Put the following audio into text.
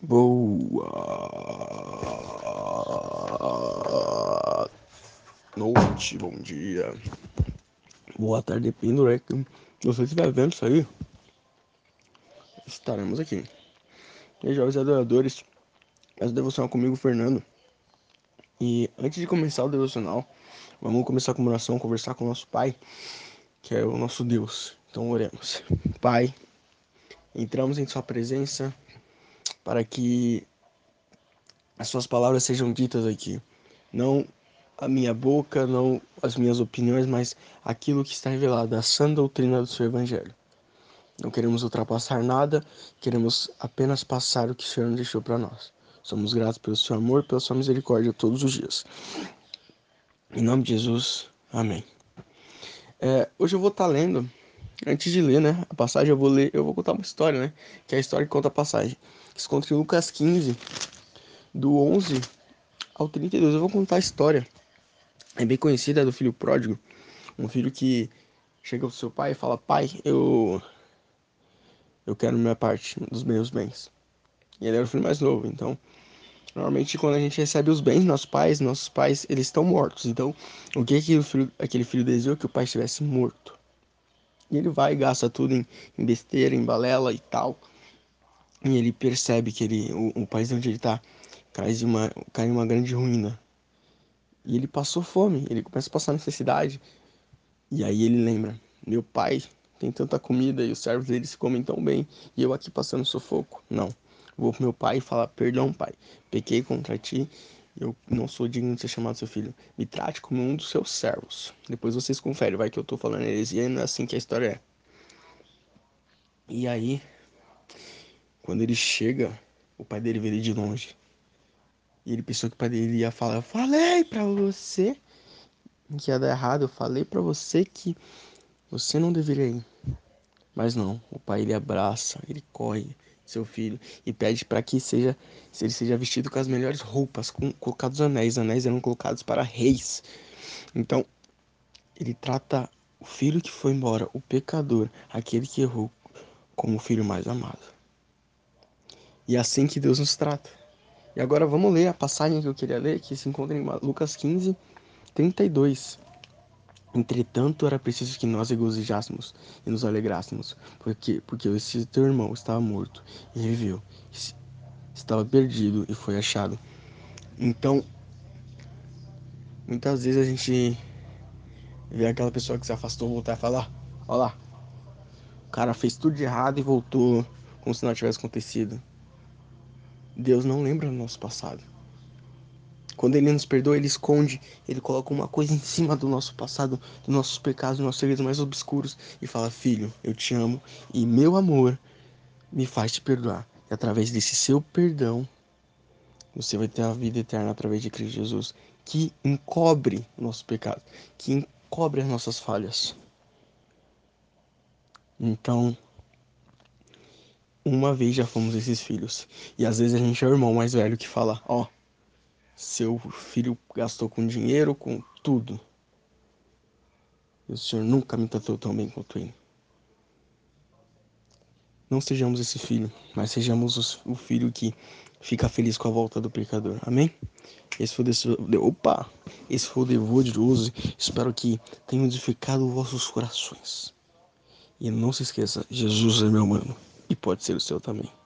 Boa noite, bom dia, boa tarde, do que você estiver vendo isso aí. Estaremos aqui. E jovens adoradores, essa devocional comigo, Fernando. E antes de começar o devocional, vamos começar com oração, conversar com o nosso Pai, que é o nosso Deus. Então oremos. Pai, entramos em Sua presença para que as suas palavras sejam ditas aqui. Não a minha boca, não as minhas opiniões, mas aquilo que está revelado, a sã doutrina do seu evangelho. Não queremos ultrapassar nada, queremos apenas passar o que o Senhor nos deixou para nós. Somos gratos pelo seu amor, pela sua misericórdia todos os dias. Em nome de Jesus, amém. É, hoje eu vou estar tá lendo, antes de ler, né, a passagem, eu vou ler, eu vou contar uma história, né, que é a história que conta a passagem. Que encontra em Lucas 15, do 11 ao 32. Eu vou contar a história. É bem conhecida do filho pródigo. Um filho que chega ao seu pai e fala: Pai, eu. Eu quero minha parte dos meus bens. E ele era o filho mais novo. Então, normalmente quando a gente recebe os bens, nossos pais, nossos pais, eles estão mortos. Então, o que aquele filho, aquele filho desejou? Que o pai estivesse morto. E ele vai e gasta tudo em, em besteira, em balela e tal. E ele percebe que ele, o, o país onde ele está cai em uma, cai em uma grande ruína. E ele passou fome, ele começa a passar necessidade. E aí ele lembra: meu pai tem tanta comida e os servos deles comem tão bem e eu aqui passando sufoco. Não. Vou pro meu pai e falar: perdão, pai, pequei contra ti. Eu não sou digno de ser chamado seu filho. Me trate como um dos seus servos. Depois vocês conferem, vai que eu tô falando heresia e não é assim que a história é. E aí, quando ele chega, o pai dele vê ele de longe. E ele pensou que o pai dele ia falar: Eu falei pra você que ia dar errado. Eu falei pra você que você não deveria ir. Mas não, o pai ele abraça, ele corre seu filho e pede para que seja, se ele seja vestido com as melhores roupas, com colocados anéis. Anéis eram colocados para reis. Então, ele trata o filho que foi embora, o pecador, aquele que errou, como o filho mais amado. E é assim que Deus nos trata. E agora vamos ler a passagem que eu queria ler, que se encontra em Lucas 15, 32. Entretanto, era preciso que nós regozijássemos e nos alegrássemos, porque, porque esse teu irmão estava morto e reviveu, estava perdido e foi achado. Então, muitas vezes a gente vê aquela pessoa que se afastou voltar e falar: Olha lá, o cara fez tudo de errado e voltou como se nada tivesse acontecido. Deus não lembra do nosso passado. Quando Ele nos perdoa, Ele esconde, Ele coloca uma coisa em cima do nosso passado, dos nossos pecados, dos nossos segredos mais obscuros e fala: Filho, eu te amo e meu amor me faz te perdoar. E através desse seu perdão, você vai ter a vida eterna através de Cristo Jesus, que encobre o nosso pecado, que encobre as nossas falhas. Então, uma vez já fomos esses filhos. E às vezes a gente é o irmão mais velho que fala: Ó, oh, seu filho gastou com dinheiro, com tudo. E o Senhor nunca me tratou tão bem quanto ele. Não sejamos esse filho, mas sejamos o filho que fica feliz com a volta do pecador. Amém? Esse foi o Opa! Esse foi o devo de hoje. Espero que tenha edificado vossos corações. E não se esqueça, Jesus é meu mano e pode ser o seu também.